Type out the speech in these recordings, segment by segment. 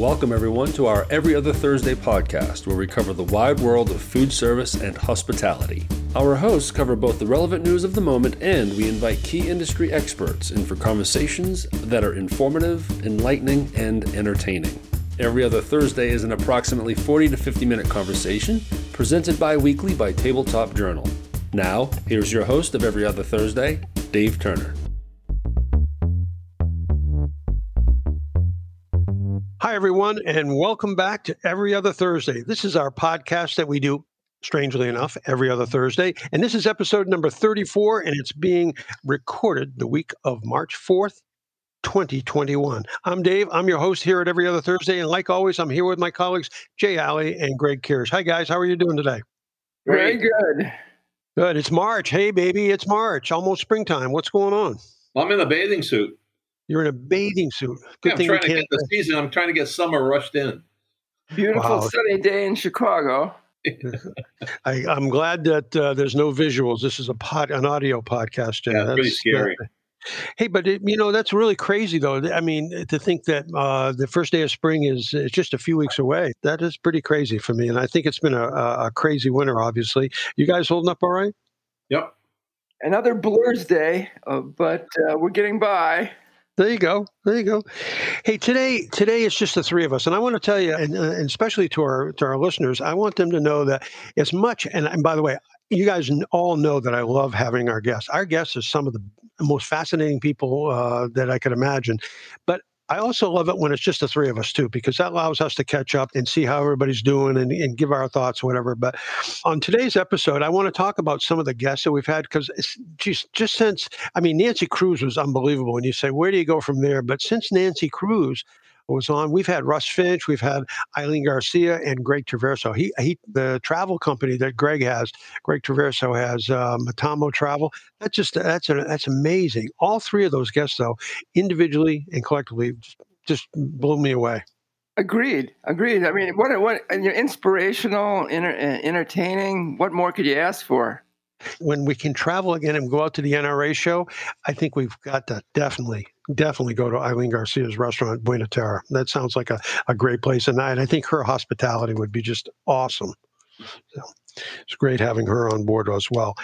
Welcome, everyone, to our Every Other Thursday podcast, where we cover the wide world of food service and hospitality. Our hosts cover both the relevant news of the moment and we invite key industry experts in for conversations that are informative, enlightening, and entertaining. Every other Thursday is an approximately 40 to 50 minute conversation presented bi weekly by Tabletop Journal. Now, here's your host of Every Other Thursday, Dave Turner. Everyone, and welcome back to Every Other Thursday. This is our podcast that we do, strangely enough, every other Thursday. And this is episode number 34, and it's being recorded the week of March 4th, 2021. I'm Dave. I'm your host here at Every Other Thursday. And like always, I'm here with my colleagues, Jay Alley and Greg Kears. Hi, guys. How are you doing today? Very good. Good. It's March. Hey, baby, it's March. Almost springtime. What's going on? I'm in a bathing suit. You're in a bathing suit. Good yeah, thing I'm trying to get the season. I'm trying to get summer rushed in. Beautiful wow. sunny day in Chicago. I, am glad that uh, there's no visuals. This is a pod, an audio podcast. Yeah, that's pretty scary. Uh, hey, but it, you know that's really crazy, though. I mean, to think that uh, the first day of spring is it's just a few weeks away. That is pretty crazy for me, and I think it's been a, a crazy winter. Obviously, you guys holding up all right? Yep. Another blurs day, uh, but uh, we're getting by. There you go. There you go. Hey, today today it's just the three of us, and I want to tell you, and, uh, and especially to our to our listeners, I want them to know that as much. And, and by the way, you guys all know that I love having our guests. Our guests are some of the most fascinating people uh, that I could imagine. But I also love it when it's just the three of us too, because that allows us to catch up and see how everybody's doing and, and give our thoughts, whatever. But on today's episode, I want to talk about some of the guests that we've had because just just since I mean Nancy Kruse was unbelievable, and you say where do you go from there? But since Nancy Kruse was on. We've had Russ Finch, we've had Eileen Garcia, and Greg Traverso. He, he the travel company that Greg has, Greg Traverso has uh, Metamo Travel. That's just that's a, that's amazing. All three of those guests, though, individually and collectively, just, just blew me away. Agreed. Agreed. I mean, what what you're inspirational, inter, entertaining. What more could you ask for? when we can travel again and go out to the NRA show, I think we've got to definitely, definitely go to Eileen Garcia's restaurant, Buona Terra. That sounds like a, a great place. And I, and I think her hospitality would be just awesome. So it's great having her on board as well.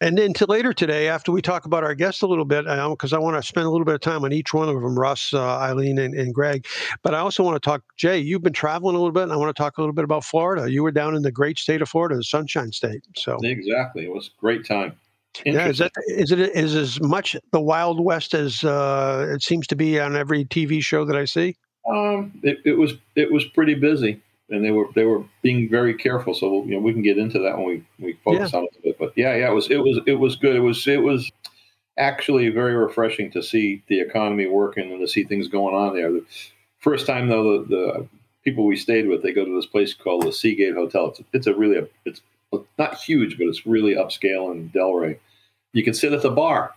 And then to later today, after we talk about our guests a little bit, because I, I want to spend a little bit of time on each one of them, Russ, uh, Eileen, and, and, Greg. But I also want to talk, Jay, you've been traveling a little bit, and I want to talk a little bit about Florida. You were down in the great state of Florida, the Sunshine State. So exactly, it was a great time. Yeah, is that is it is as much the Wild West as uh, it seems to be on every TV show that I see? Um, it, it was it was pretty busy and they were they were being very careful. So you know we can get into that when we we focus yeah. on it a bit. But yeah, yeah, it was it was it was good. It was it was actually very refreshing to see the economy working and to see things going on there. The first time though, the, the people we stayed with they go to this place called the Seagate Hotel. It's it's a really a, it's not huge, but it's really upscale in Delray. You can sit at the bar.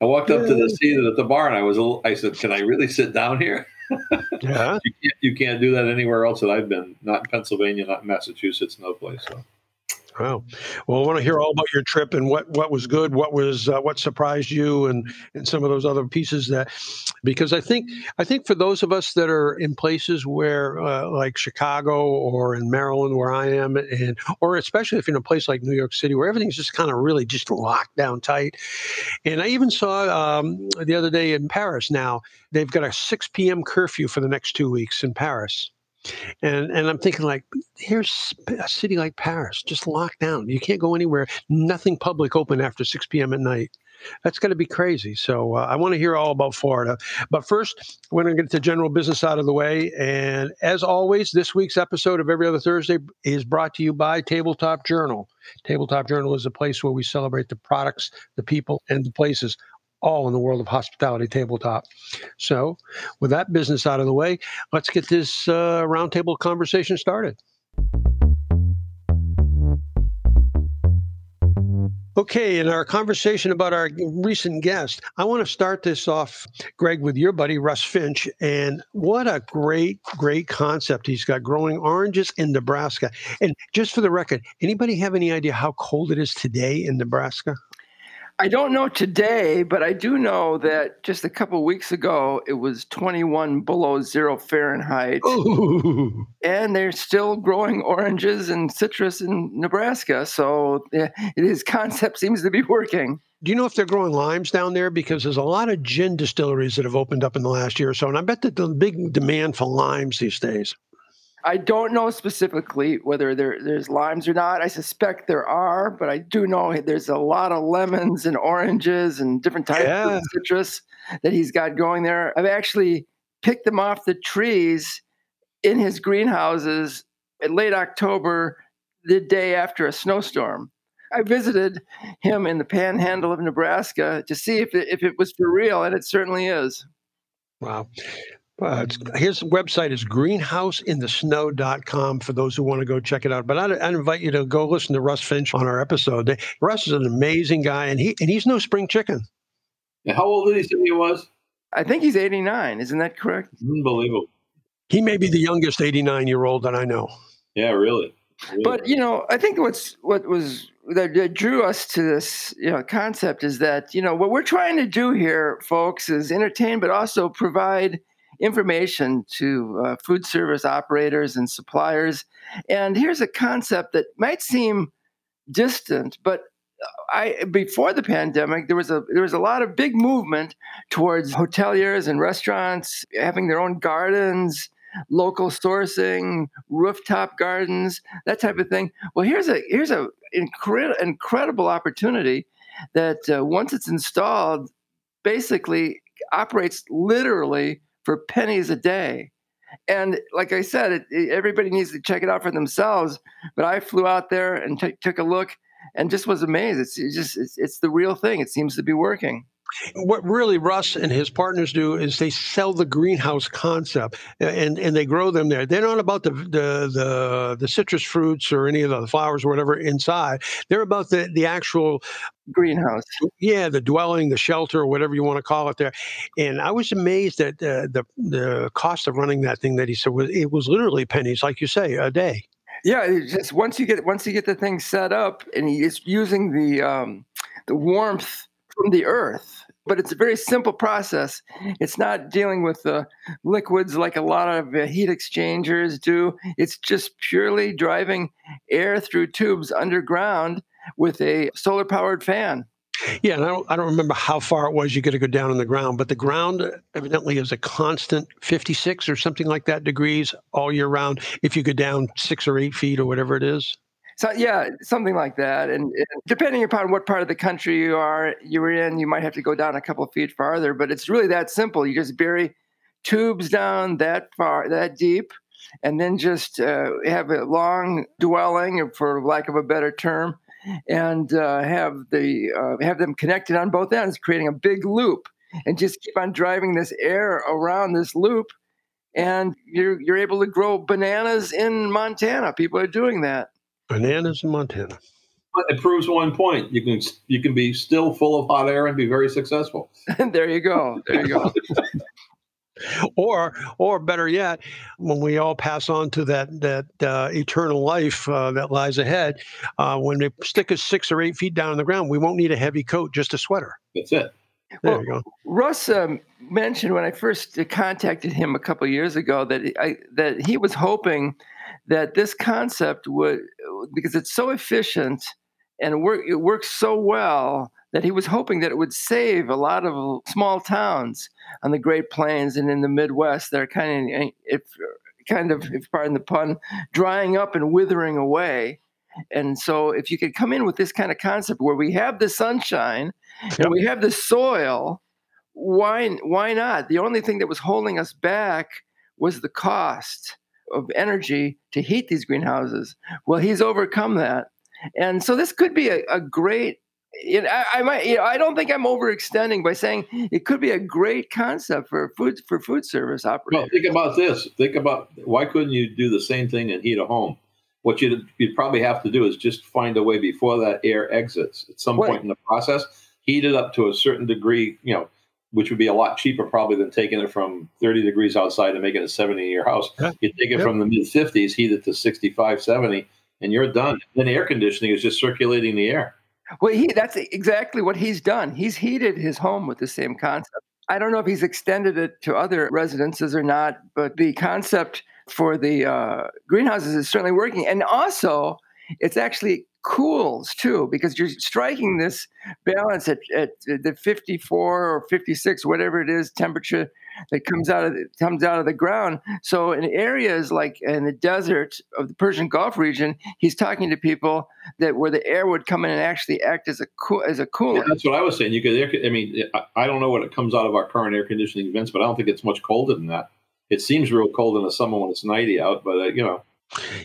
I walked up to the seat at the bar and I was a little, I said, "Can I really sit down here?" yeah. you, can't, you can't do that anywhere else that I've been. Not in Pennsylvania, not in Massachusetts, no place. So. Wow. Well, I want to hear all about your trip and what, what was good, what was uh, what surprised you, and and some of those other pieces that, because I think I think for those of us that are in places where uh, like Chicago or in Maryland where I am, and or especially if you're in a place like New York City where everything's just kind of really just locked down tight, and I even saw um, the other day in Paris. Now they've got a 6 p.m. curfew for the next two weeks in Paris. And and I'm thinking like, here's a city like Paris, just locked down. You can't go anywhere. Nothing public open after 6 p.m. at night. That's going to be crazy. So uh, I want to hear all about Florida. But first, we're going to get the general business out of the way. And as always, this week's episode of Every Other Thursday is brought to you by Tabletop Journal. Tabletop Journal is a place where we celebrate the products, the people, and the places all in the world of hospitality tabletop. So, with that business out of the way, let's get this uh, roundtable conversation started. Okay, in our conversation about our recent guest, I want to start this off, Greg, with your buddy Russ Finch. And what a great, great concept he's got growing oranges in Nebraska. And just for the record, anybody have any idea how cold it is today in Nebraska? I don't know today, but I do know that just a couple weeks ago it was 21 below zero Fahrenheit. Ooh. And they're still growing oranges and citrus in Nebraska. So yeah, his concept seems to be working. Do you know if they're growing limes down there? Because there's a lot of gin distilleries that have opened up in the last year or so. And I bet that the big demand for limes these days. I don't know specifically whether there, there's limes or not. I suspect there are, but I do know there's a lot of lemons and oranges and different types yeah. of citrus that he's got going there. I've actually picked them off the trees in his greenhouses in late October, the day after a snowstorm. I visited him in the panhandle of Nebraska to see if it, if it was for real, and it certainly is. Wow. Uh, his website is greenhouseinthesnow.com for those who want to go check it out. But I'd, I'd, invite you to go listen to Russ Finch on our episode. Russ is an amazing guy, and he and he's no spring chicken. And how old did he say he was? I think he's 89. Isn't that correct? Unbelievable. He may be the youngest 89 year old that I know. Yeah, really. really. But you know, I think what's what was that, that drew us to this you know concept is that you know what we're trying to do here, folks, is entertain, but also provide information to uh, food service operators and suppliers. And here's a concept that might seem distant, but I before the pandemic there was a there was a lot of big movement towards hoteliers and restaurants having their own gardens local sourcing rooftop gardens that type of thing well here's a here's a incredible incredible opportunity that uh, once it's installed basically operates literally for pennies a day. And like I said, it, it, everybody needs to check it out for themselves. But I flew out there and t- took a look and just was amazed. It's, it's just it's, it's the real thing. It seems to be working. What really Russ and his partners do is they sell the greenhouse concept and, and they grow them there. They're not about the, the the the citrus fruits or any of the flowers or whatever inside. They're about the the actual greenhouse. Yeah, the dwelling, the shelter, whatever you want to call it there. And I was amazed at uh, the the cost of running that thing that he said was it was literally pennies, like you say, a day. Yeah, just once you get once you get the thing set up, and he is using the um, the warmth from the earth. But it's a very simple process. It's not dealing with the liquids like a lot of heat exchangers do. It's just purely driving air through tubes underground with a solar powered fan. Yeah, and I don't, I don't remember how far it was you got to go down on the ground, but the ground evidently is a constant 56 or something like that degrees all year round if you go down six or eight feet or whatever it is. So yeah, something like that. And, and, depending upon what part of the country you are you're in, you might have to go down a couple feet farther. But it's really that simple. You just bury tubes down that far, that deep, and then just uh, have a long dwelling, for lack of a better term, and uh, have the uh, have them connected on both ends, creating a big loop, and just keep on driving this air around this loop. And you're you're able to grow bananas in Montana. People are doing that. Bananas in Montana. It proves one point. You can you can be still full of hot air and be very successful. And there you go. There you go. or or better yet when we all pass on to that that uh, eternal life uh, that lies ahead uh, when they stick us six or eight feet down in the ground we won't need a heavy coat just a sweater that's it there well, you go russ um, mentioned when i first contacted him a couple years ago that I, that he was hoping that this concept would because it's so efficient and work, it works so well that he was hoping that it would save a lot of small towns on the Great Plains and in the Midwest that are kind of, eh, if, kind of, if pardon the pun, drying up and withering away. And so, if you could come in with this kind of concept where we have the sunshine yep. and we have the soil, why why not? The only thing that was holding us back was the cost of energy to heat these greenhouses. Well, he's overcome that, and so this could be a, a great you know, I, I, might, you know, I don't think I'm overextending by saying it could be a great concept for food for food service operators. Well, think about this. Think about why couldn't you do the same thing and heat a home? What you'd, you'd probably have to do is just find a way before that air exits at some point in the process, heat it up to a certain degree, you know, which would be a lot cheaper probably than taking it from 30 degrees outside and making it 70 in your house. Yeah. You take it from the mid 50s, heat it to 65, 70, and you're done. Then air conditioning is just circulating the air. Well, he that's exactly what he's done. He's heated his home with the same concept. I don't know if he's extended it to other residences or not, but the concept for the uh, greenhouses is certainly working. And also, it's actually cools too, because you're striking this balance at, at the 54 or 56, whatever it is, temperature that comes out of the, comes out of the ground. So in areas like in the desert of the Persian Gulf region, he's talking to people that where the air would come in and actually act as a cool as a cooler. Yeah, that's what I was saying. You could, I mean, I don't know what it comes out of our current air conditioning vents, but I don't think it's much colder than that. It seems real cold in the summer when it's 90 out, but uh, you know.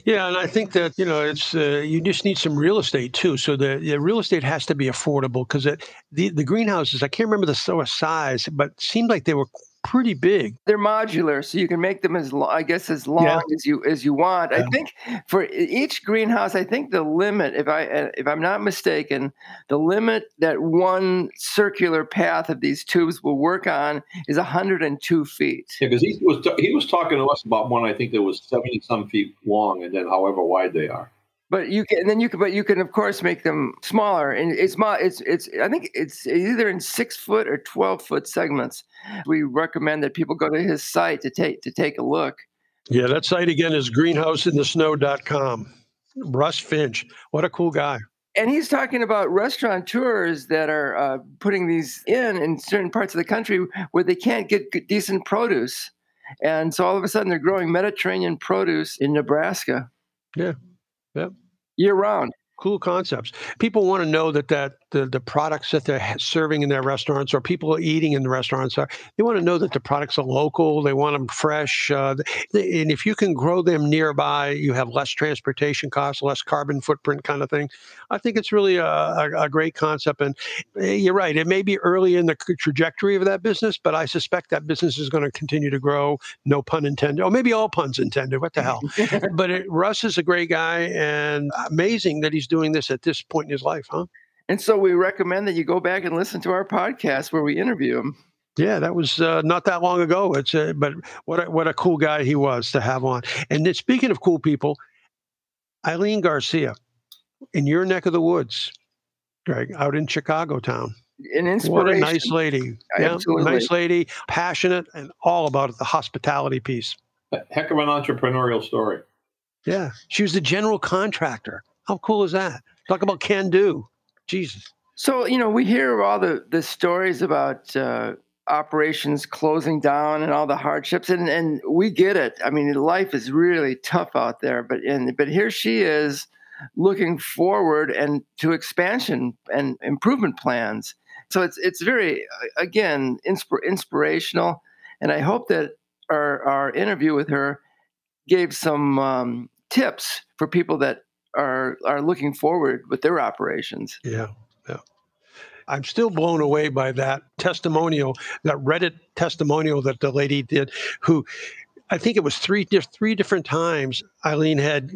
Yeah, and I think that you know it's uh, you just need some real estate too. So the, the real estate has to be affordable because the the greenhouses I can't remember the size, but seemed like they were pretty big. They're modular, so you can make them as I guess as long yeah. as you as you want. Yeah. I think for each greenhouse, I think the limit, if I uh, if I'm not mistaken, the limit that one circular path of these tubes will work on is 102 feet. Yeah, because he was he was talking to us about one I think that was 70 some feet long, and then however wide they are but you can and then you can but you can of course make them smaller. And it's it's it's i think it's either in six foot or 12 foot segments. We recommend that people go to his site to take to take a look. Yeah that site again is greenhouseinthesnow.com russ finch what a cool guy. And he's talking about restaurateurs that are uh, putting these in in certain parts of the country where they can't get decent produce. And so all of a sudden they're growing mediterranean produce in nebraska. Yeah Yep year round cool concepts. People want to know that that the, the products that they're serving in their restaurants or people are eating in the restaurants are they want to know that the products are local. They want them fresh, uh, and if you can grow them nearby, you have less transportation costs, less carbon footprint, kind of thing. I think it's really a, a, a great concept. And eh, you're right; it may be early in the trajectory of that business, but I suspect that business is going to continue to grow. No pun intended, or maybe all puns intended. What the hell? but it, Russ is a great guy, and amazing that he's doing this at this point in his life, huh? And so we recommend that you go back and listen to our podcast where we interview him. Yeah, that was uh, not that long ago. It's uh, but what a, what a cool guy he was to have on. And then, speaking of cool people, Eileen Garcia, in your neck of the woods, Greg, out in Chicago town. An inspiration. What a nice lady. Yeah, nice lady, passionate, and all about the hospitality piece. A heck of an entrepreneurial story. Yeah, she was the general contractor how cool is that? Talk about can do. Jesus. So, you know, we hear all the, the stories about uh, operations closing down and all the hardships, and, and we get it. I mean, life is really tough out there, but and, but here she is looking forward and to expansion and improvement plans. So it's it's very again inspir- inspirational, and I hope that our our interview with her gave some um, tips for people that are are looking forward with their operations. Yeah, yeah. I'm still blown away by that testimonial, that Reddit testimonial that the lady did, who I think it was three three different times Eileen had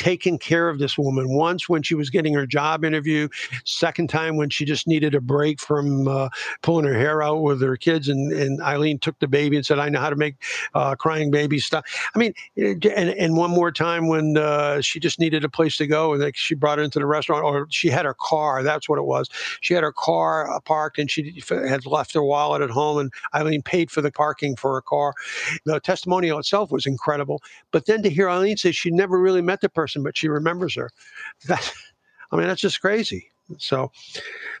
taken care of this woman once when she was getting her job interview, second time when she just needed a break from uh, pulling her hair out with her kids, and, and Eileen took the baby and said, "I know how to make uh, crying baby stuff." I mean, and and one more time when uh, she just needed a place to go, and she brought her into the restaurant, or she had her car. That's what it was. She had her car uh, parked, and she had left her wallet at home, and Eileen paid for the parking for her car. The testimonial itself was incredible, but then to hear Eileen say she never really met the person person, but she remembers her. That, I mean, that's just crazy. So,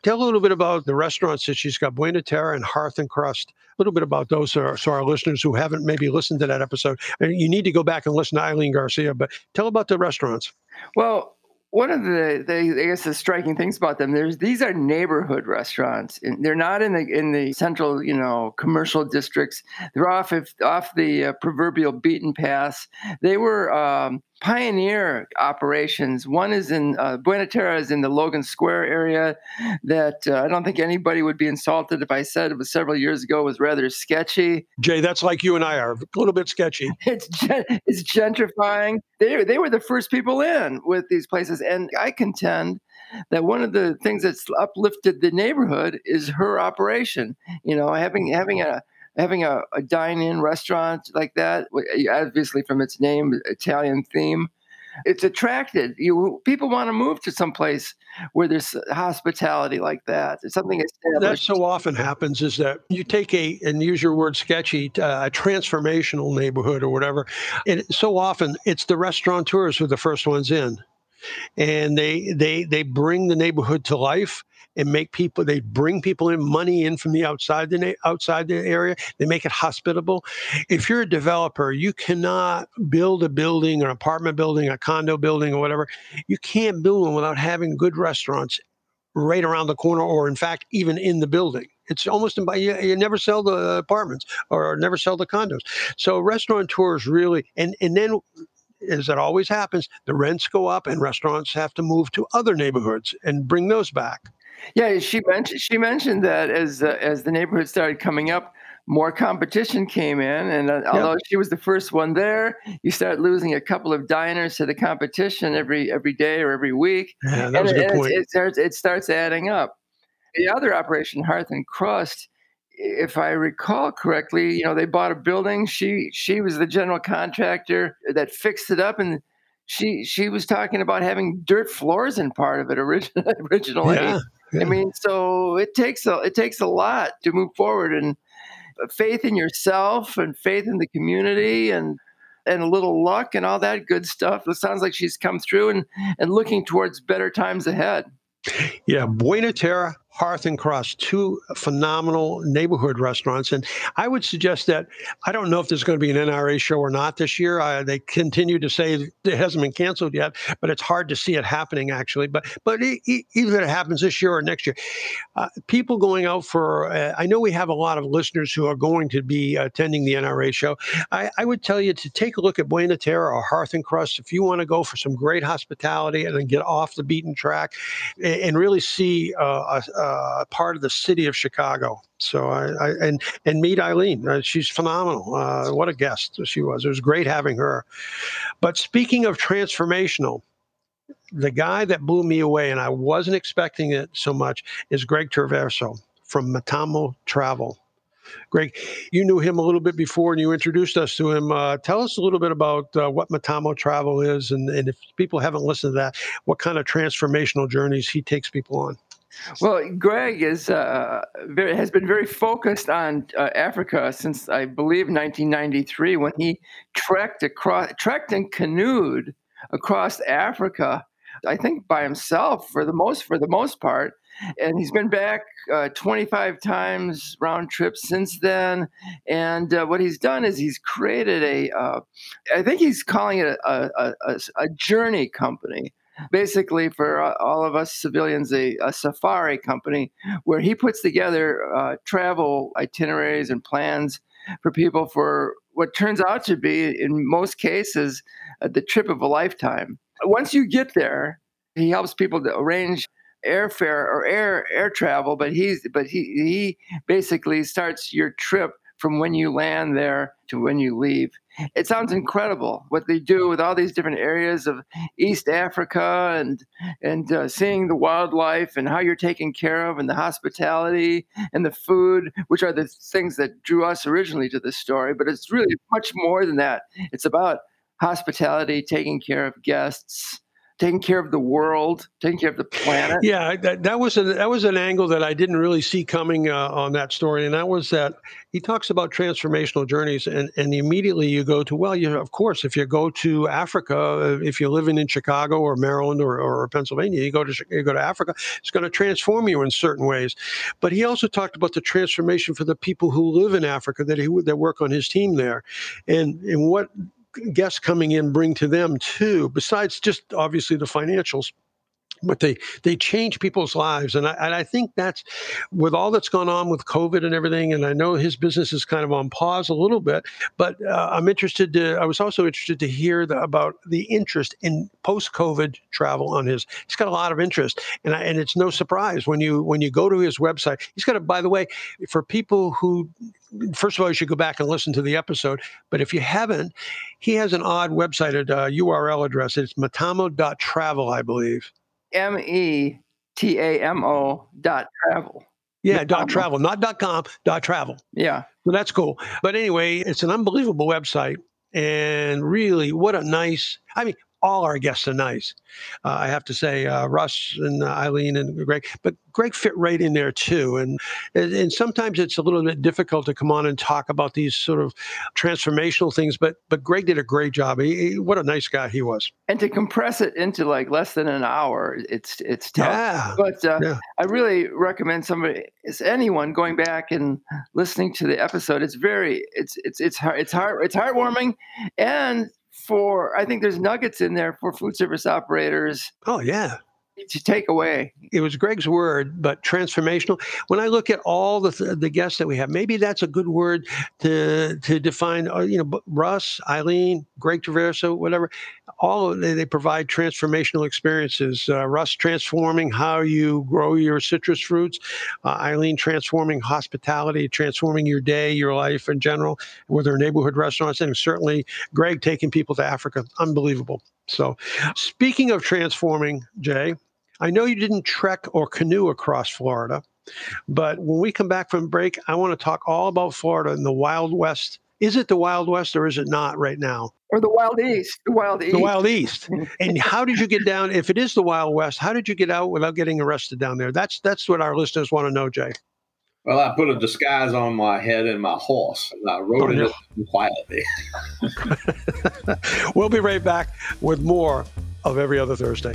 tell a little bit about the restaurants that she's got, Buona Terra and Hearth and Crust. A little bit about those, so our, so our listeners who haven't maybe listened to that episode, and you need to go back and listen to Eileen Garcia. But tell about the restaurants. Well, one of the, the I guess the striking things about them there's these are neighborhood restaurants they're not in the in the central you know commercial districts they're off if, off the uh, proverbial beaten path they were um, pioneer operations. One is in uh, Buona Terra is in the Logan Square area. That uh, I don't think anybody would be insulted if I said it was several years ago. was rather sketchy. Jay, that's like you and I are a little bit sketchy. it's gen- it's gentrifying. They they were the first people in with these places, and I contend that one of the things that's uplifted the neighborhood is her operation. You know, having having a having a, a dine-in restaurant like that, obviously from its name, Italian theme, it's attracted you. People want to move to some place where there's hospitality like that. It's something. That so often happens is that you take a and use your word sketchy uh, a transformational neighborhood or whatever, and so often it's the restaurateurs who are the first ones in and they they they bring the neighborhood to life and make people they bring people in money in from the outside the outside the area they make it hospitable. If you're a developer you cannot build a building an apartment building a condo building or whatever. You can't build one without having good restaurants right around the corner or in fact even in the building. It's almost you, you never sell the apartments or never sell the condos. So restaurateurs really and and then as it always happens, the rents go up and restaurants have to move to other neighborhoods and bring those back. Yeah, she mentioned she mentioned that as uh, as the neighborhood started coming up, more competition came in, and uh, although she was the first one there, you start losing a couple of diners to the competition every every day or every week. Yeah, that was and a good it, point. It, it, starts it starts adding up. The other operation, Hearth and Crust, if I recall correctly, you know, they bought a building. She she was the general contractor that fixed it up, and she she was talking about having dirt floors in part of it originally. originally. Yeah. I mean, so it takes a it takes a lot to move forward, and uh, faith in yourself, and faith in the community, and and a little luck, and all that good stuff. It sounds like she's come through and and looking towards better times ahead. Yeah, Buona Terra Hearth and Crust, two phenomenal neighborhood restaurants. And I would suggest that I don't know if there's going to be an NRA show or not this year. Uh, they continue to say it hasn't been canceled yet, but it's hard to see it happening actually. But but it, it, either it happens this year or next year, uh, people going out for. Uh, I know we have a lot of listeners who are going to be attending the NRA show. I, I would tell you to take a look at Buona Terra or Hearth and Crust if you want to go for some great hospitality and then get off the beaten track and, and really see uh, a, uh, part of the city of Chicago. So I, I and and meet Eileen. Uh, she's phenomenal. Uh, what a guest she was. It was great having her. But speaking of transformational, the guy that blew me away, and I wasn't expecting it so much, is Greg Traverso from Metamo Travel. Greg, you knew him a little bit before and you introduced us to him. Uh, tell us a little bit about uh, what Metamo Travel is, and, and if people haven't listened to that, what kind of transformational journeys he takes people on. Well, Greg is uh, very, has been very focused on uh, Africa since I believe 1993 when he trekked across, trekked and canoed across Africa. I think by himself for the most for the most part, and he's been back uh, 25 times round trip since then. And uh, what he's done is he's created a, uh, I think he's calling it a, a, a, a journey company basically for uh, all of us civilians a, a, safari company where he puts together uh, travel itineraries and plans for people for what turns out to be in most cases uh, the trip of a lifetime once you get there he helps people to arrange airfare or air air travel but he's but he he basically starts your trip from when you land there to when you leave. It sounds incredible what they do with all these different areas of East Africa and and uh, seeing the wildlife and how you're taken care of and the hospitality and the food, which are the things that drew us originally to this story. But it's really much more than that. It's about hospitality, taking care of guests, taking care of the world, taking care of the planet. Yeah, that, that was that was an angle that I didn't really see coming uh, on that story, and that was that he talks about transformational journeys, and and immediately you go to well, you of course, if you go to Africa, uh, if you're living in Chicago or Maryland or, or Pennsylvania, you go to you go to Africa, it's going to transform you in certain ways. But he also talked about the transformation for the people who live in Africa that he that work on his team there, and and what guests coming in bring to them too, besides just obviously the financials but they they change people's lives and I, and I think that's with all that's gone on with covid and everything and i know his business is kind of on pause a little bit but uh, i'm interested to i was also interested to hear the, about the interest in post-covid travel on his he's got a lot of interest and I, and it's no surprise when you when you go to his website he's got a by the way for people who first of all, you should go back and listen to the episode. But if you haven't, he has an odd website at uh, URL address. It's metamo.travel, I believe. M E T A M O dot travel. Yeah, dot travel, not dot com, dot travel. Yeah. So that's cool. But anyway, it's an unbelievable website. And really, what a nice, I mean, all our guests are nice. Uh, I have to say, uh, Russ and uh, Eileen and Greg, but Greg fit right in there too. And, and sometimes it's a little bit difficult to come on and talk about these sort of transformational things, but but Greg did a great job. He, he, what a nice guy he was. And to compress it into like less than an hour, it's it's tough. Yeah. But uh, yeah. I really recommend somebody, it's anyone going back and listening to the episode. It's very it's it's it's heart, it's heart it's heartwarming and for I think there's nuggets in there for food service operators. Oh yeah to take away. It was Greg's word, but transformational. When I look at all the the guests that we have, maybe that's a good word to to define. Uh, you know, Russ, Eileen, Greg Traverso, whatever. All of, they, they provide transformational experiences. Uh, Russ transforming how you grow your citrus fruits. Uh, Eileen transforming hospitality, transforming your day, your life in general, whether neighborhood restaurants, and certainly Greg taking people to Africa. Unbelievable. So, speaking of transforming, Jay, I know you didn't trek or canoe across Florida, but when we come back from break, I want to talk all about Florida and the Wild West. Is it the Wild West or is it not right now? Or the Wild East? The Wild East. The Wild East. and how did you get down? If it is the Wild West, how did you get out without getting arrested down there? That's that's what our listeners want to know, Jay. Well, I put a disguise on my head and my horse, and I rode oh, it quietly. we'll be right back with more of Every Other Thursday.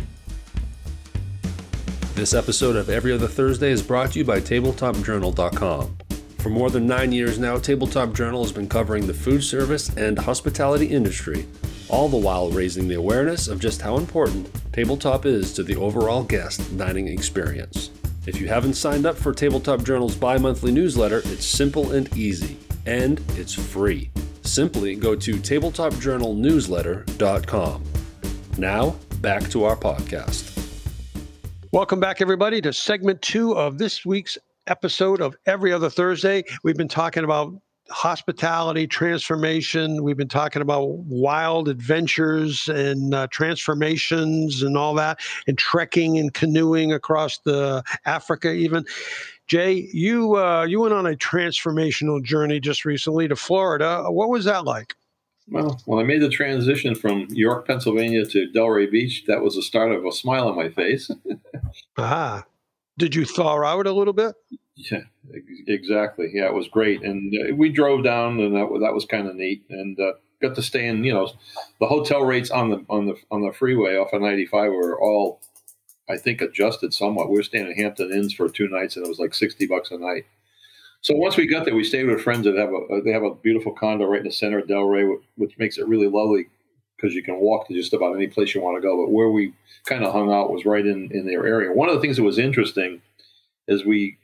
This episode of Every Other Thursday is brought to you by TabletopJournal.com. For more than nine years now, Tabletop Journal has been covering the food service and hospitality industry, all the while raising the awareness of just how important tabletop is to the overall guest dining experience. If you haven't signed up for Tabletop Journal's bi monthly newsletter, it's simple and easy, and it's free. Simply go to tabletopjournalnewsletter.com. Now, back to our podcast. Welcome back, everybody, to segment two of this week's episode of Every Other Thursday. We've been talking about hospitality transformation. We've been talking about wild adventures and uh, transformations and all that, and trekking and canoeing across the Africa even. Jay, you uh, you went on a transformational journey just recently to Florida. What was that like? Well, when I made the transition from York, Pennsylvania to Delray Beach, that was the start of a smile on my face. ah, did you thaw out a little bit? Yeah, exactly. Yeah, it was great, and uh, we drove down, and that that was kind of neat, and uh, got to stay in. You know, the hotel rates on the on the on the freeway off of ninety five were all, I think, adjusted somewhat. We were staying at Hampton Inns for two nights, and it was like sixty bucks a night. So once we got there, we stayed with friends that have a they have a beautiful condo right in the center of Delray, which makes it really lovely because you can walk to just about any place you want to go. But where we kind of hung out was right in in their area. One of the things that was interesting is we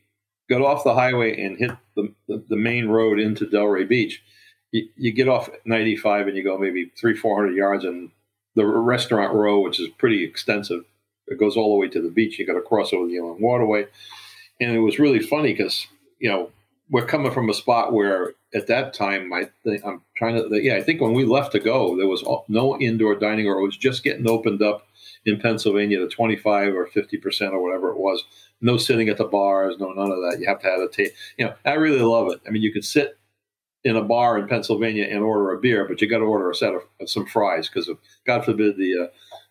got off the highway and hit the the, the main road into Delray Beach. You, you get off 95 and you go maybe three four hundred yards, and the restaurant row, which is pretty extensive, it goes all the way to the beach. You got to cross over the inland waterway, and it was really funny because you know we're coming from a spot where at that time I think I'm trying to yeah I think when we left to go there was no indoor dining or it was just getting opened up in Pennsylvania to 25 or 50 percent or whatever it was. No sitting at the bars, no none of that. You have to have a table. You know, I really love it. I mean, you could sit in a bar in Pennsylvania and order a beer, but you got to order a set of some fries because God forbid the, uh,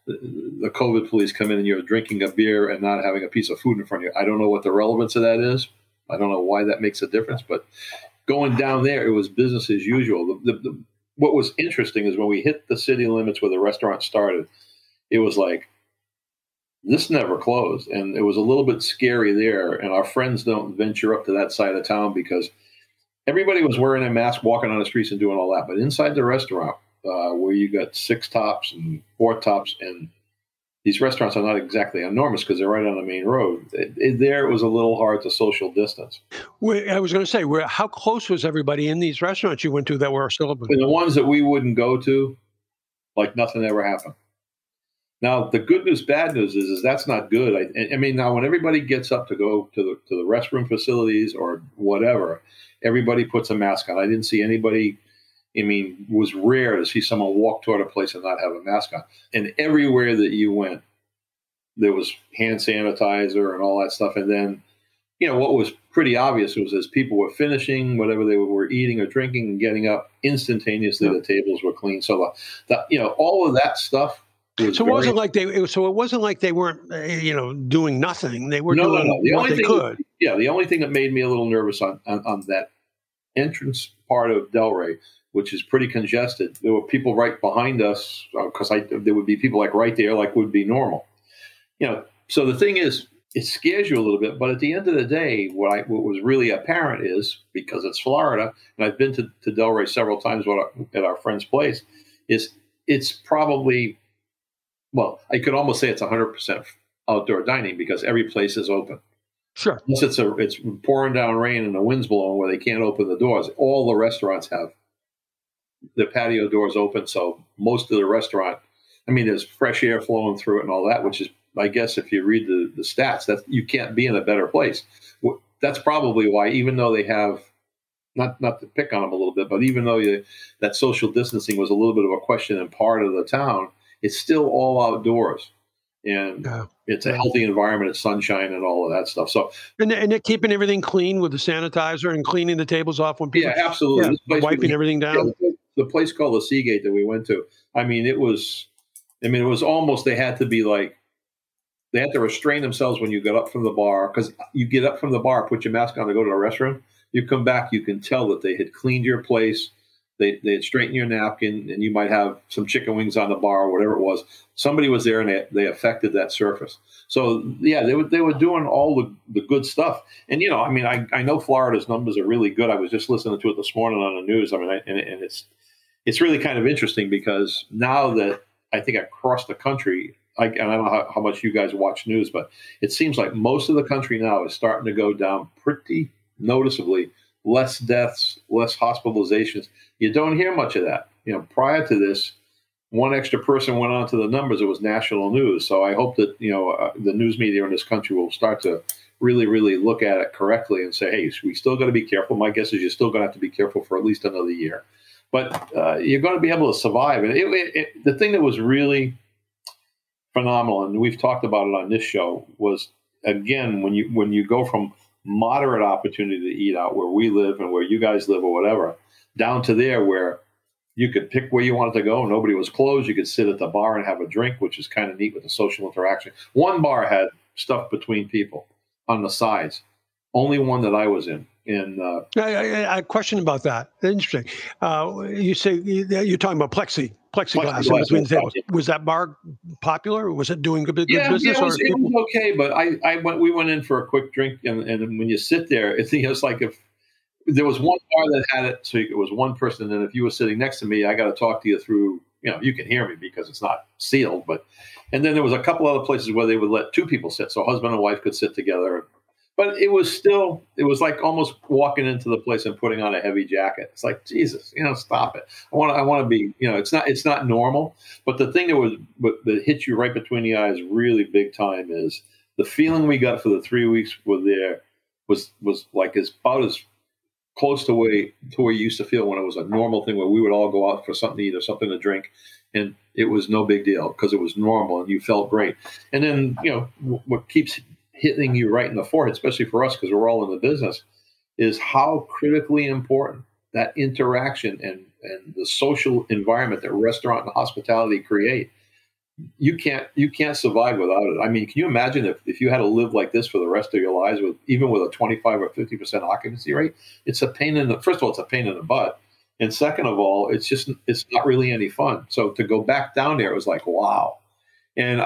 the the COVID police come in and you're drinking a beer and not having a piece of food in front of you. I don't know what the relevance of that is I don't know why that makes a difference, but going down there, it was business as usual. The, the, the, what was interesting is when we hit the city limits where the restaurant started, it was like this never closed, and it was a little bit scary there. And our friends don't venture up to that side of the town because everybody was wearing a mask, walking on the streets, and doing all that. But inside the restaurant, uh, where you got six tops and four tops and these restaurants are not exactly enormous because they're right on the main road. It, it, there, it was a little hard to social distance. I was going to say, where, how close was everybody in these restaurants you went to that were still open? And the ones that we wouldn't go to, like nothing ever happened. Now, the good news, bad news is, is that's not good. I, I mean, now when everybody gets up to go to the to the restroom facilities or whatever, everybody puts a mask on. I didn't see anybody I mean, it was rare to see someone walk toward a place and not have a mask on. And everywhere that you went, there was hand sanitizer and all that stuff. And then, you know, what was pretty obvious was as people were finishing whatever they were eating or drinking and getting up, instantaneously the tables were clean. So, the, the, you know, all of that stuff It so it wasn't like they. It, so it wasn't like they weren't, uh, you know, doing nothing. They were no, doing no, no. The what only they thing, could. Yeah, the only thing that made me a little nervous on, on, on that entrance part of Delray, which is pretty congested, there were people right behind us because uh, there would be people like right there, like would be normal. You know, so the thing is, it scares you a little bit. But at the end of the day, what I what was really apparent is because it's Florida, and I've been to, to Delray several times at our friend's place, is it's probably well, I could almost say it's 100% outdoor dining because every place is open. Sure. Unless it's a it's pouring down rain and the wind's blowing where they can't open the doors. All the restaurants have the patio doors open, so most of the restaurant, I mean, there's fresh air flowing through it and all that, which is I guess if you read the, the stats, that you can't be in a better place. That's probably why, even though they have not not to pick on them a little bit, but even though you, that social distancing was a little bit of a question in part of the town, it's still all outdoors, and yeah. it's a healthy environment, it's sunshine and all of that stuff. So and, and they're keeping everything clean with the sanitizer and cleaning the tables off when people yeah absolutely yeah, wiping everything down. Yeah, the place called the Seagate that we went to, I mean, it was, I mean, it was almost they had to be like they had to restrain themselves when you got up from the bar because you get up from the bar, put your mask on to go to the restroom. You come back, you can tell that they had cleaned your place. They, they had straightened your napkin, and you might have some chicken wings on the bar or whatever it was. Somebody was there and they, they affected that surface. So, yeah, they were, they were doing all the, the good stuff. And, you know, I mean, I, I know Florida's numbers are really good. I was just listening to it this morning on the news. I mean, I, and, and it's, it's really kind of interesting because now that I think across the country, I, I don't know how, how, much you guys watch news, but it seems like most of the country now is starting to go down pretty noticeably. Less deaths, less hospitalizations. You don't hear much of that. You know, prior to this, one extra person went on to the numbers. It was national news. So I hope that you know uh, the news media in this country will start to really, really look at it correctly and say, hey, we still got to be careful. My guess is you're still going to have to be careful for at least another year, but uh, you're going to be able to survive. And it, it, it, the thing that was really phenomenal, and we've talked about it on this show, was again when you when you go from moderate opportunity to eat out where we live and where you guys live or whatever, down to there where you could pick where you wanted to go. Nobody was closed. You could sit at the bar and have a drink, which is kind of neat with the social interaction. One bar had stuff between people on the sides. Only one that I was in. In uh, I, I, I question about that. Interesting. Uh, you say you're talking about plexi plexiglass, plexiglass between tables. Was that bar popular? Was it doing good, good yeah, business? Yeah, it was, it was okay, but I, I went. We went in for a quick drink, and, and when you sit there, it's, it's like if there was one bar that had it, so it was one person, and if you were sitting next to me, I got to talk to you through. You know, you can hear me because it's not sealed, but and then there was a couple other places where they would let two people sit, so husband and wife could sit together but it was still it was like almost walking into the place and putting on a heavy jacket. It's like jesus you know stop it. I want to i want to be you know it's not it's not normal. But the thing that was that hit you right between the eyes really big time is the feeling we got for the three weeks we're there was was like as about as close to where to where you used to feel when it was a normal thing where we would all go out for something to eat or something to drink and it was no big deal because it was normal and you felt great. And then you know what keeps hitting you right in the forehead, especially for us because we're all in the business, is how critically important that interaction and, and the social environment that restaurant and hospitality create. You can't you can't survive without it. I mean, can you imagine if, if you had to live like this for the rest of your lives with even with a 25 or 50 percent occupancy rate? It's a pain in the first of all, it's a pain in the butt. And second of all, it's just it's not really any fun. So to go back down there, it was like, wow. And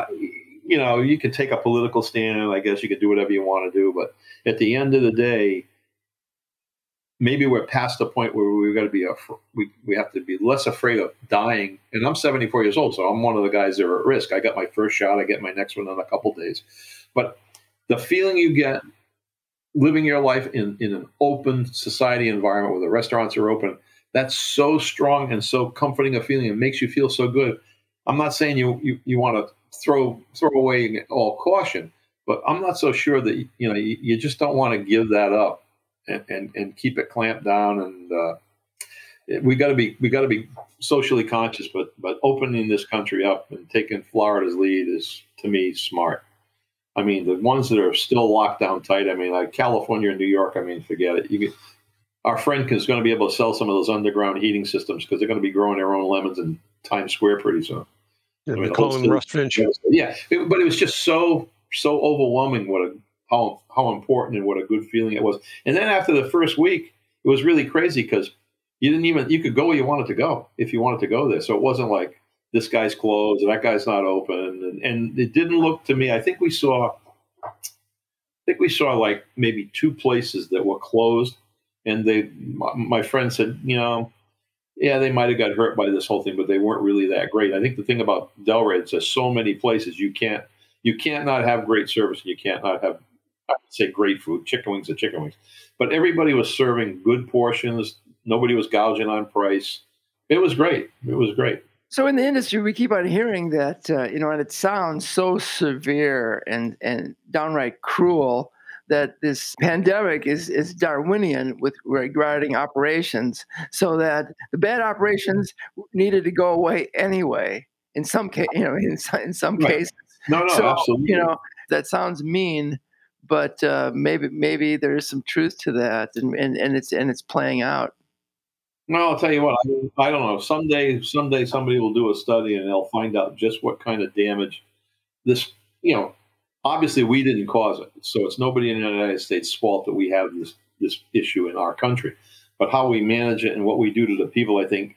you know, you can take a political stand. I guess you can do whatever you want to do. But at the end of the day, maybe we're past the point where we've got to be we we have to be less afraid of dying. And I'm 74 years old, so I'm one of the guys that are at risk. I got my first shot. I get my next one in a couple days. But the feeling you get living your life in, in an open society environment where the restaurants are open, that's so strong and so comforting a feeling. It makes you feel so good. I'm not saying you you, you want to throw throw away all caution. But I'm not so sure that you know you, you just don't want to give that up and, and, and keep it clamped down. And uh, we got to be we got to be socially conscious. But but opening this country up and taking Florida's lead is to me smart. I mean, the ones that are still locked down tight. I mean, like California and New York. I mean, forget it. You get, our friend is going to be able to sell some of those underground heating systems because they're going to be growing their own lemons in Times Square pretty soon. Yeah, I mean, Colin Russ Finch. Yeah, it, but it was just so so overwhelming. What a how how important and what a good feeling it was. And then after the first week, it was really crazy because you didn't even you could go where you wanted to go if you wanted to go there. So it wasn't like this guy's closed and that guy's not open, and, and it didn't look to me. I think we saw, I think we saw like maybe two places that were closed, and they my, my friend said, you know. Yeah, they might have got hurt by this whole thing, but they weren't really that great. I think the thing about Delray is there's so many places you can't you can't not have great service and you can't not have I would say great food. Chicken wings are chicken wings, but everybody was serving good portions. Nobody was gouging on price. It was great. It was great. So in the industry, we keep on hearing that uh, you know, and it sounds so severe and and downright cruel that this pandemic is is Darwinian with regarding operations, so that the bad operations needed to go away anyway. In some case, you know, in, in some right. cases. No, no, so, absolutely. You know, that sounds mean, but uh, maybe maybe there's some truth to that, and, and and it's and it's playing out. No, I'll tell you what. I, I don't know. Someday, someday, somebody will do a study and they'll find out just what kind of damage this. You know, obviously we didn't cause it, so it's nobody in the United States' fault that we have this this issue in our country. But how we manage it and what we do to the people, I think,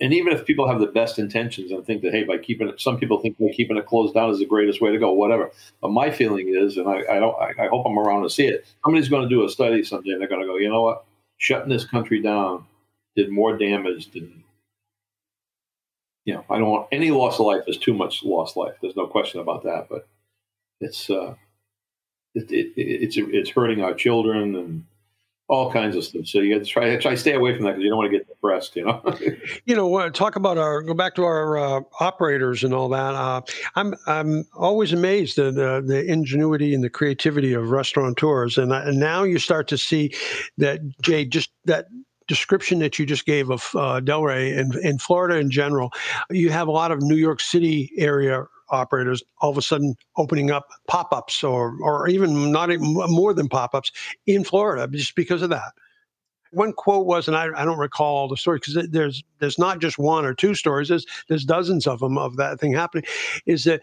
and even if people have the best intentions and think that hey by keeping it some people think by keeping it closed down is the greatest way to go whatever. But my feeling is and i, I don't I, I, hope i'm around to see it somebody's going to do a study someday and they're going to go you know what? Shutting this country down did more damage than you know i don't want any loss of life is too much lost life. There's no question about that but it's uh it, it, it's it's hurting our children and all kinds of stuff. So you got to try try stay away from that because you don't want to get depressed. You know. you know, talk about our go back to our uh, operators and all that. Uh, I'm I'm always amazed at uh, the ingenuity and the creativity of restaurateurs, and, and now you start to see that Jay just that description that you just gave of uh, Delray and in Florida in general, you have a lot of New York City area operators all of a sudden opening up pop-ups or or even not even more than pop-ups in Florida just because of that. One quote was, and I, I don't recall all the stories because there's there's not just one or two stories. There's there's dozens of them of that thing happening. Is that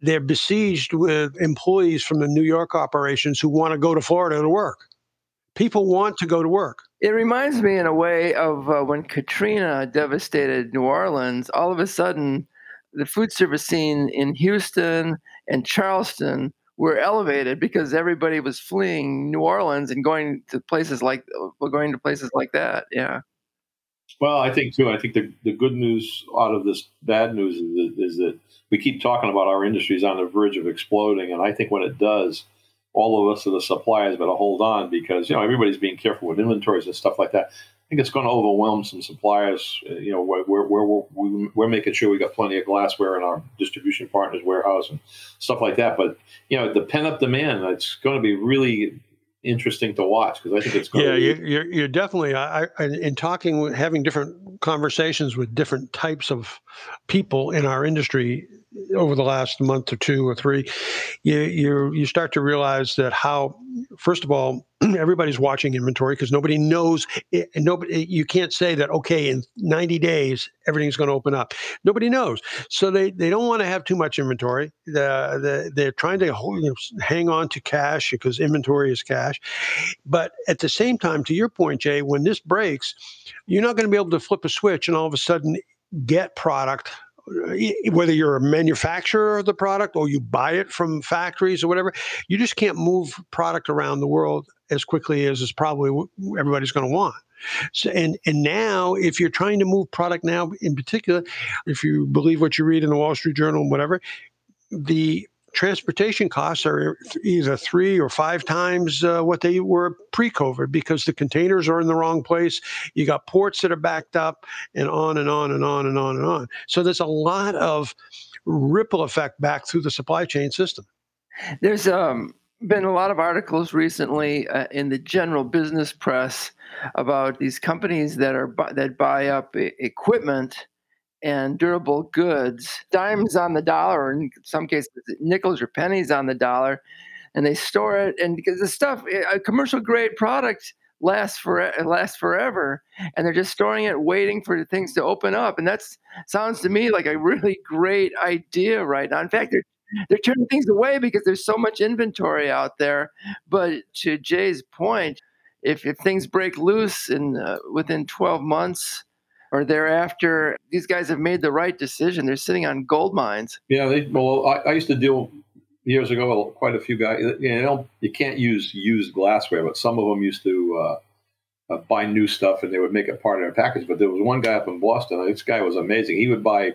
they're besieged with employees from the New York operations who want to go to Florida to work. People want to go to work. It reminds me in a way of uh, when Katrina devastated New Orleans. All of a sudden, the food service scene in Houston and Charleston were elevated because everybody was fleeing New Orleans and going to places like going to places like that. Yeah. Well, I think too. I think the, the good news out of this bad news is that, is that we keep talking about our industries on the verge of exploding, and I think when it does, all of us as the suppliers better hold on because you know everybody's being careful with inventories and stuff like that think it's going to overwhelm some suppliers. Uh, you know, where, where, where we're, we're, making sure we got plenty of glassware in our distribution partners' warehouse and stuff like that. But you know, the pent up demand, it's going to be really interesting to watch because I think it's going yeah, to be. you're, you're definitely I, I, in talking, having different conversations with different types of people in our industry over the last month or two or three, you you you start to realize that how first of all everybody's watching inventory because nobody knows it, and nobody eh, you can't say that okay in 90 days everything's going to open up. Nobody knows. So they they don't want to have too much inventory. The, the, they're trying to hold, you know, hang on to cash because inventory is cash. But at the same time to your point jay when this breaks you're not going to be able to flip a switch and all of a sudden get product Uh, whether you're a manufacturer of the product or you buy it from factories or whatever, you just can't move product around the world as quickly as is probably everybody's going to want. So, and and now, if you're trying to move product now, in particular, if you believe what you read in the Wall Street Journal, and whatever, the transportation costs are either three or five times uh, what they were pre-COVID because the containers are in the wrong place. You got ports that are backed up, and on and on and on and on and on. So there's a lot of ripple effect back through the supply chain system. There's um, been a lot of articles recently uh, in the general business press about these companies that are that buy up equipment and durable goods, dimes on the dollar, or in some cases, nickels or pennies on the dollar, and they store it. And because the stuff, a commercial grade product lasts for last forever, and they're just storing it, waiting for things to open up. And that sounds to me like a really great idea right now. In fact, they're they're turning things away because there's so much inventory out there. But to Jay's point, if if things break loose in uh, within 12 months or thereafter, these guys have made the right decision. They're sitting on gold mines. Yeah, they, well, I, I used to deal years ago, with quite a few guys. You know, you can't use used glassware, but some of them used to uh, uh, buy new stuff and they would make it part of their package. But there was one guy up in Boston. This guy was amazing. He would buy, you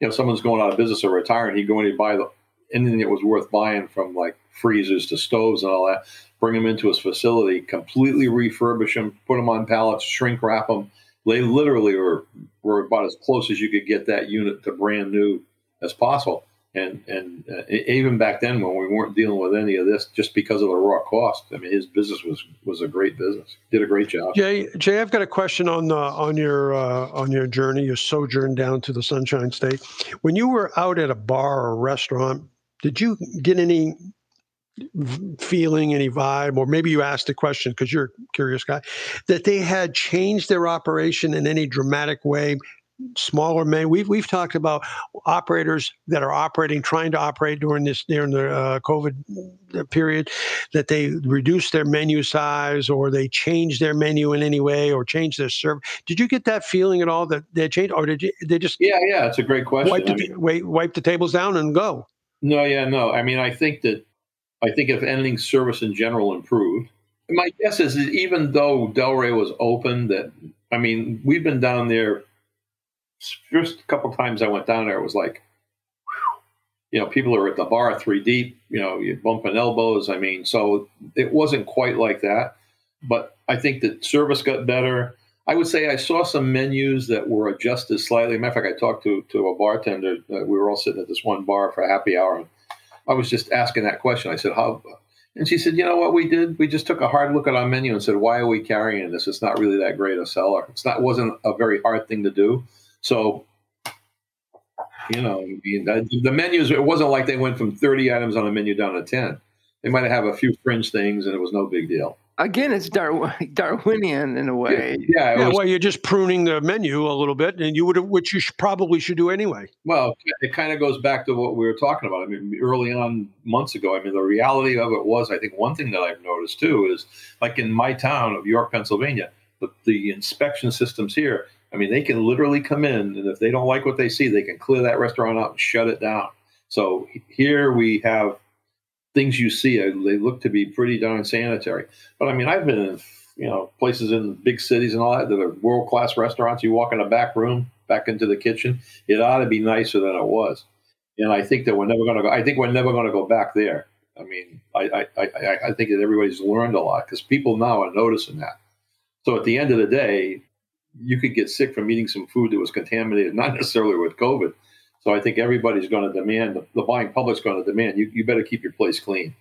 know, someone's going out of business or retiring. He'd go in and buy the, anything that was worth buying from like freezers to stoves and all that. Bring them into his facility, completely refurbish them, put them on pallets, shrink wrap them. They literally were were about as close as you could get that unit to brand new as possible. And and uh, even back then when we weren't dealing with any of this just because of the raw cost i mean his business was was a great business. Did a great job. Jay jay i've got a question on the on your uh, on your journey your sojourn down to the sunshine state. When you were out at a bar or restaurant did you get any feeling any vibe or maybe you asked a question because you're a curious guy that they had changed their operation in any dramatic way smaller men. We've we've talked about operators that are operating, trying to operate during this during the uh, COVID uh, period, that they reduce their menu size or they change their menu in any way or change their service. Did you get that feeling at all that they changed, or did you, they just? Yeah, yeah, it's a great question. Wipe the, mean, wait, wipe the tables down and go. No, yeah, no. I mean, I think that I think if anything, service in general improved. My guess is that even though Delray was open, that I mean, we've been down there first couple times I went down there, it was like, you know, people are at the bar three deep, you know, you're bumping elbows. I mean, so it wasn't quite like that. But I think that service got better. I would say I saw some menus that were adjusted slightly. Matter of fact, I talked to, to a bartender. Uh, we were all sitting at this one bar for a happy hour. And I was just asking that question. I said, How? And she said, You know what we did? We just took a hard look at our menu and said, Why are we carrying this? It's not really that great a seller. It's not wasn't a very hard thing to do. So, you know, the menus, it wasn't like they went from 30 items on a menu down to 10. They might have a few fringe things and it was no big deal. Again, it's Dar- Darwinian in a way. Yeah, yeah, was, well, you're just pruning the menu a little bit, and you would, which you should, probably should do anyway. Well, it kind of goes back to what we were talking about. I mean, early on, months ago. I mean, the reality of it was, I think one thing that I've noticed too is, like in my town of York, Pennsylvania, the, the inspection systems here I mean, they can literally come in, and if they don't like what they see, they can clear that restaurant out and shut it down. So here we have things you see; uh, they look to be pretty darn sanitary. But I mean, I've been in you know places in big cities and all that that are world class restaurants. You walk in a back room, back into the kitchen, it ought to be nicer than it was. And I think that we're never going to go. I think we're never going to go back there. I mean, I I, I, I think that everybody's learned a lot because people now are noticing that. So at the end of the day, you could get sick from eating some food that was contaminated, not necessarily with COVID. So I think everybody's going to demand the, the buying public's going to demand you, you better keep your place clean.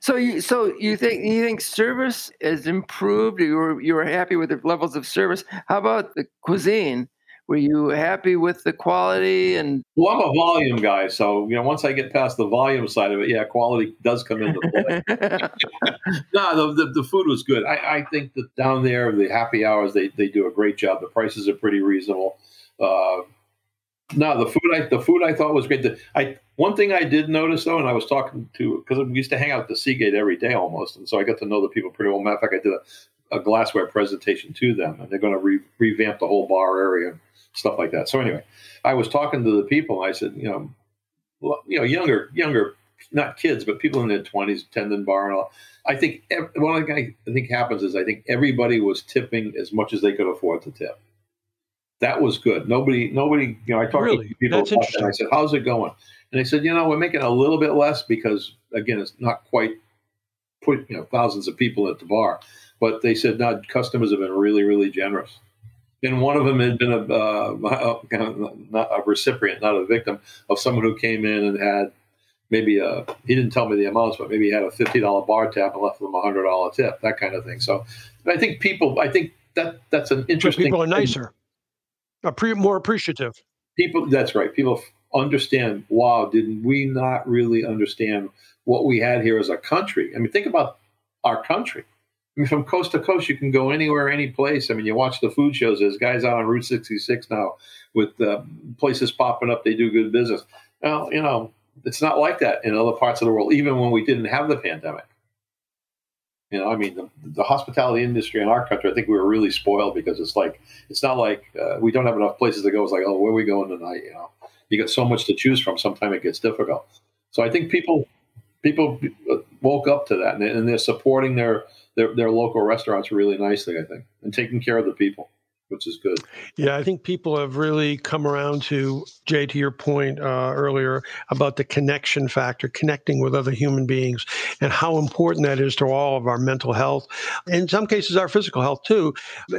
So you so you think you think service has improved? You were you were happy with the levels of service. How about the cuisine? Were you happy with the quality and? Well, I'm a volume guy, so you know once I get past the volume side of it, yeah, quality does come into play. no, the, the, the, food was good. I, I think that down there, the happy hours, they, they do a great job. The prices are pretty reasonable. Uh, no, the food I the food I thought was great. The, I one thing I did notice though, and I was talking to because we used to hang out at the Seagate every day almost, and so I got to know the people pretty well. Matter of fact, I did a, a glassware presentation to them, and they're going to re, revamp the whole bar area stuff like that. So anyway, I was talking to the people. and I said, you know, you know, younger, younger, not kids, but people in their twenties attending bar and all. I think one thing I think happens is I think everybody was tipping as much as they could afford to tip. That was good. Nobody, nobody, you know, I talked really? to people That's about and I said, "How's it going?" And they said, "You know, we're making a little bit less because again, it's not quite put you know thousands of people at the bar." But they said, "No, customers have been really, really generous." and one of them had been a, uh, not a recipient, not a victim of someone who came in and had maybe a he didn't tell me the amounts, but maybe he had a fifty dollar bar tab and left them a hundred dollar tip, that kind of thing. So I think people, I think that that's an interesting. But people are nicer, thing. more appreciative. People, that's right. People understand. Wow, did we not really understand what we had here as a country? I mean, think about our country. I mean, from coast to coast, you can go anywhere, any place. I mean, you watch the food shows. There's guys out on Route 66 now with uh, places popping up. They do good business. Well, you know, it's not like that in other parts of the world, even when we didn't have the pandemic. You know, I mean, the, the hospitality industry in our country, I think we were really spoiled because it's like, it's not like uh, we don't have enough places to go. It's like, oh, where are we going tonight? You know, you got so much to choose from. Sometimes it gets difficult. So I think people people woke up to that, and, and they're supporting their, their their local restaurants really nicely. I think, and taking care of the people which is good. Yeah, I think people have really come around to Jay to your point uh, earlier about the connection factor, connecting with other human beings, and how important that is to all of our mental health, in some cases our physical health too.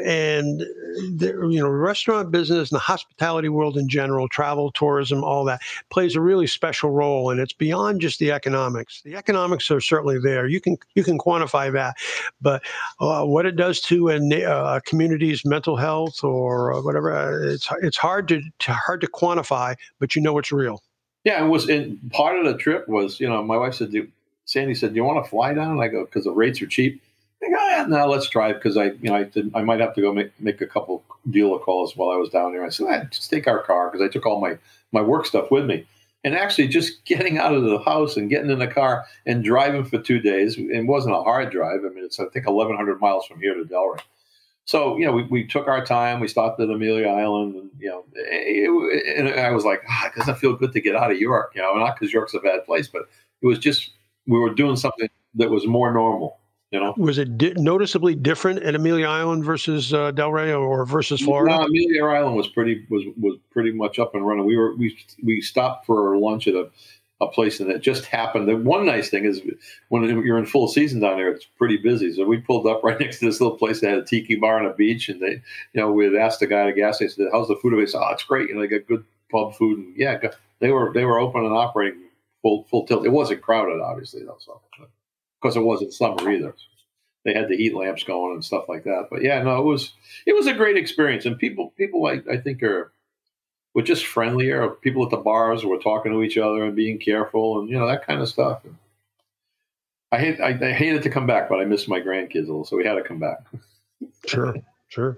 And the, you know, restaurant business and the hospitality world in general, travel, tourism, all that plays a really special role, and it's beyond just the economics. The economics are certainly there. You can you can quantify that, but uh, what it does to a, a community's mental health health or uh, whatever. Uh, it's it's hard to, to hard to quantify, but you know it's real. Yeah, it was. And part of the trip was, you know, my wife said, Sandy said, "Do you want to fly down?" And I go, "Because the rates are cheap." I go, yeah, no, let's drive." because I, you know, I, did, I might have to go make, make a couple dealer calls while I was down there. I said, ah, just take our car because I took all my my work stuff with me. And actually, just getting out of the house and getting in the car and driving for two days, it wasn't a hard drive. I mean, it's I think 1,100 miles from here to Delray so you know we, we took our time we stopped at amelia island and you know it, and i was like ah, it doesn't feel good to get out of york you know not because york's a bad place but it was just we were doing something that was more normal you know? Was it di- noticeably different at amelia island versus uh, delray or versus florida? No, amelia island was pretty was was pretty much up and running. We were we we stopped for lunch at a a place and it just happened. The one nice thing is when you're in full season down there, it's pretty busy. So we pulled up right next to this little place that had a tiki bar on a beach, and they, you know, we had asked the guy at the gas station, "How's the food?" He said, "Oh, it's great. You know, they got good pub food, and yeah, they were they were open and operating full full tilt. It wasn't crowded, obviously, though, so because it wasn't summer either. They had the heat lamps going and stuff like that. But yeah, no, it was it was a great experience, and people people I, I think are we're just friendlier. People at the bars were talking to each other and being careful, and you know that kind of stuff. I hate I, I hated to come back, but I missed my grandkids a little, so we had to come back. sure, sure.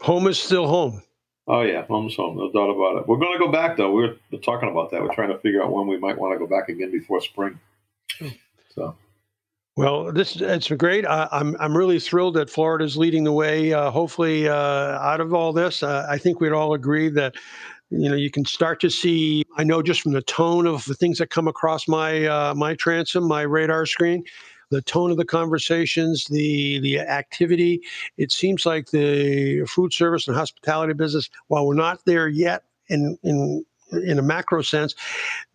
Home is still home. Oh yeah, home's home, no doubt about it. We're going to go back though. We're, we're talking about that. We're trying to figure out when we might want to go back again before spring. So. Well, this it's great. I, am I'm, I'm really thrilled that Florida's leading the way. Uh, hopefully, uh, out of all this, uh, I think we'd all agree that you know you can start to see i know just from the tone of the things that come across my uh, my transom my radar screen the tone of the conversations the the activity it seems like the food service and hospitality business while we're not there yet in in in a macro sense.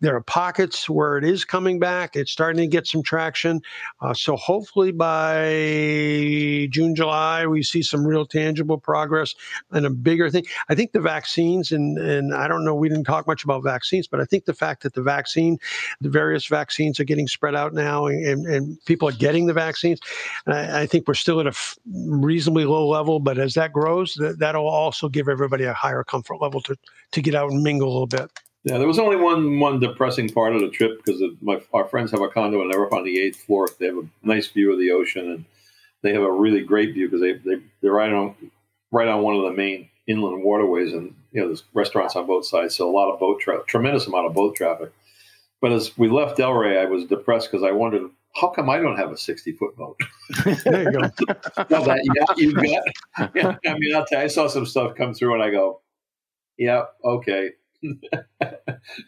There are pockets where it is coming back. It's starting to get some traction. Uh, so hopefully by June, July, we see some real tangible progress and a bigger thing. I think the vaccines, and, and I don't know, we didn't talk much about vaccines, but I think the fact that the vaccine, the various vaccines are getting spread out now and, and people are getting the vaccines, I, I, think we're still at a f- reasonably low level, but as that grows, that, that'll also give everybody a higher comfort level to, to get out and mingle a little bit. Yeah, there was only one one depressing part of the trip because my our friends have a condo and they're up on the eighth floor. They have a nice view of the ocean and they have a really great view because they they they're right on right on one of the main inland waterways and you know there's restaurants on both sides, so a lot of boat traffic, tremendous amount of boat traffic. But as we left Delray, I was depressed because I wondered how come I don't have a 60 foot boat? there you go. well, that, yeah, you got. Yeah, I mean, I'll tell you, I saw some stuff come through and I go, yeah, okay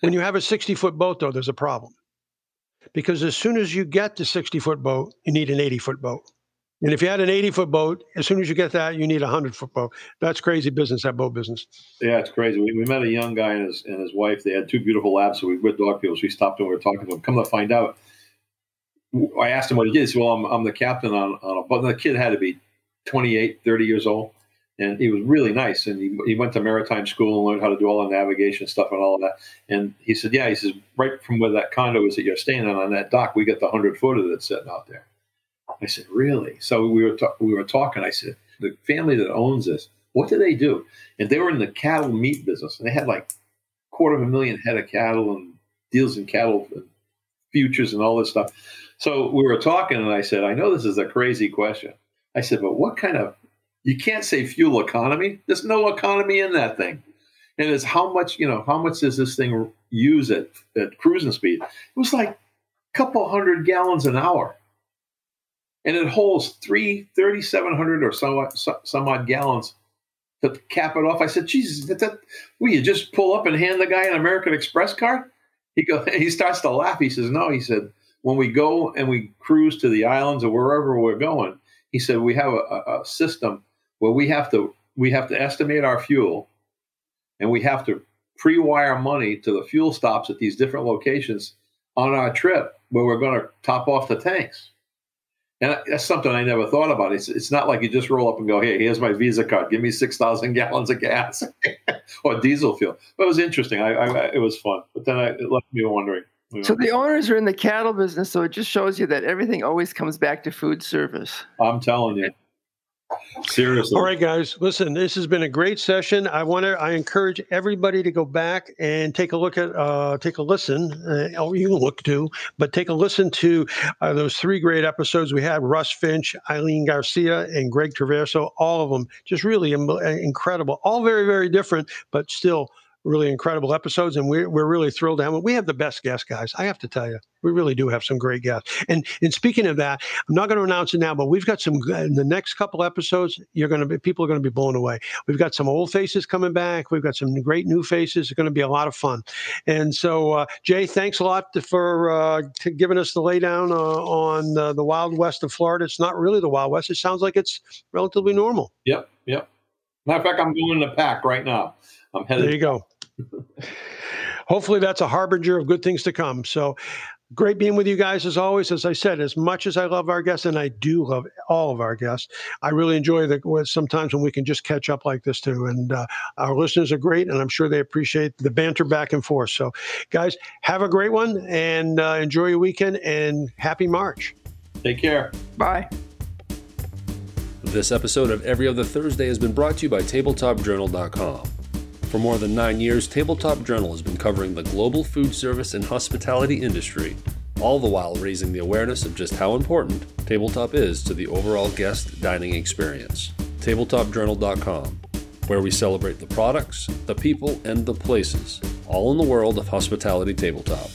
when you have a 60 foot boat, though, there's a problem. Because as soon as you get the 60 foot boat, you need an 80 foot boat. And if you had an 80 foot boat, as soon as you get that, you need a 100 foot boat. That's crazy business, that boat business. Yeah, it's crazy. We, we met a young guy and his, and his wife. They had two beautiful labs. So we were dog people. So we stopped and we were talking to him. Come to find out, I asked him what he did. He said, Well, I'm, I'm the captain on, on a boat. And The kid had to be 28, 30 years old and he was really nice. And he, he went to maritime school and learned how to do all the navigation stuff and all of that. And he said, "Yeah," he says, "Right from where that condo is that you're staying on, on that dock, we got the hundred footer that's sitting out there." I said, "Really?" So we were ta- we were talking. I said, "The family that owns this, what do they do?" And they were in the cattle meat business, and they had like quarter of a million head of cattle and deals in cattle and futures and all this stuff. So we were talking, and I said, "I know this is a crazy question." I said, but what kind of, you can't say fuel economy. There's no economy in that thing. And it's how much, you know, how much does this thing use at, at cruising speed? It was like a couple hundred gallons an hour. And it holds three, 3,700 or some, some odd gallons to cap it off. I said, Jesus, that, that, will you just pull up and hand the guy an American Express card? He goes, he starts to laugh. He says, no, he said, when we go and we cruise to the islands or wherever we're going, he said we have a, a system where we have to we have to estimate our fuel, and we have to pre-wire money to the fuel stops at these different locations on our trip where we're going to top off the tanks. And that's something I never thought about. It's, it's not like you just roll up and go, hey, here's my Visa card. Give me 6,000 gallons of gas or diesel fuel. But it was interesting. I, I, it was fun. But then I, it left me wondering, so the owners are in the cattle business, so it just shows you that everything always comes back to food service. I'm telling you. Seriously. All right, guys. Listen, this has been a great session. I want to. I encourage everybody to go back and take a look at, uh, take a listen. Uh, oh, you can look too, but take a listen to uh, those three great episodes we had: Russ Finch, Eileen Garcia, and Greg Traverso. All of them just really Im- incredible. All very, very different, but still really incredible episodes, and we're, we're really thrilled to have them. We have the best guests, guys. I have to tell you, we really do have some great guests. And and speaking of that, I'm not going to announce it now, but we've got some in the next couple episodes. You're going to be people are going to be blown away. We've got some old faces coming back. We've got some great new faces. It's going to be a lot of fun. And so, uh, Jay, thanks a lot for uh, giving us the laydown uh, on uh, the Wild West of Florida. It's not really the Wild West. It sounds like it's relatively normal. Yep. Yep. Matter of fact, I'm going to pack right now. I'm headed. There you go. Hopefully, that's a harbinger of good things to come. So, great being with you guys as always. As I said, as much as I love our guests, and I do love all of our guests, I really enjoy the sometimes when we can just catch up like this too. And uh, our listeners are great, and I'm sure they appreciate the banter back and forth. So, guys, have a great one and uh, enjoy your weekend and happy March. Take care. Bye. This episode of Every Other Thursday has been brought to you by TabletopJournal.com. For more than nine years, Tabletop Journal has been covering the global food service and hospitality industry, all the while raising the awareness of just how important tabletop is to the overall guest dining experience. TabletopJournal.com, where we celebrate the products, the people, and the places, all in the world of hospitality tabletop.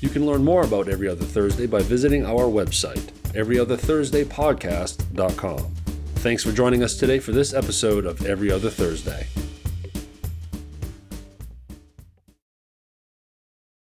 You can learn more about Every Other Thursday by visiting our website, everyotherthursdaypodcast.com. Thanks for joining us today for this episode of Every Other Thursday.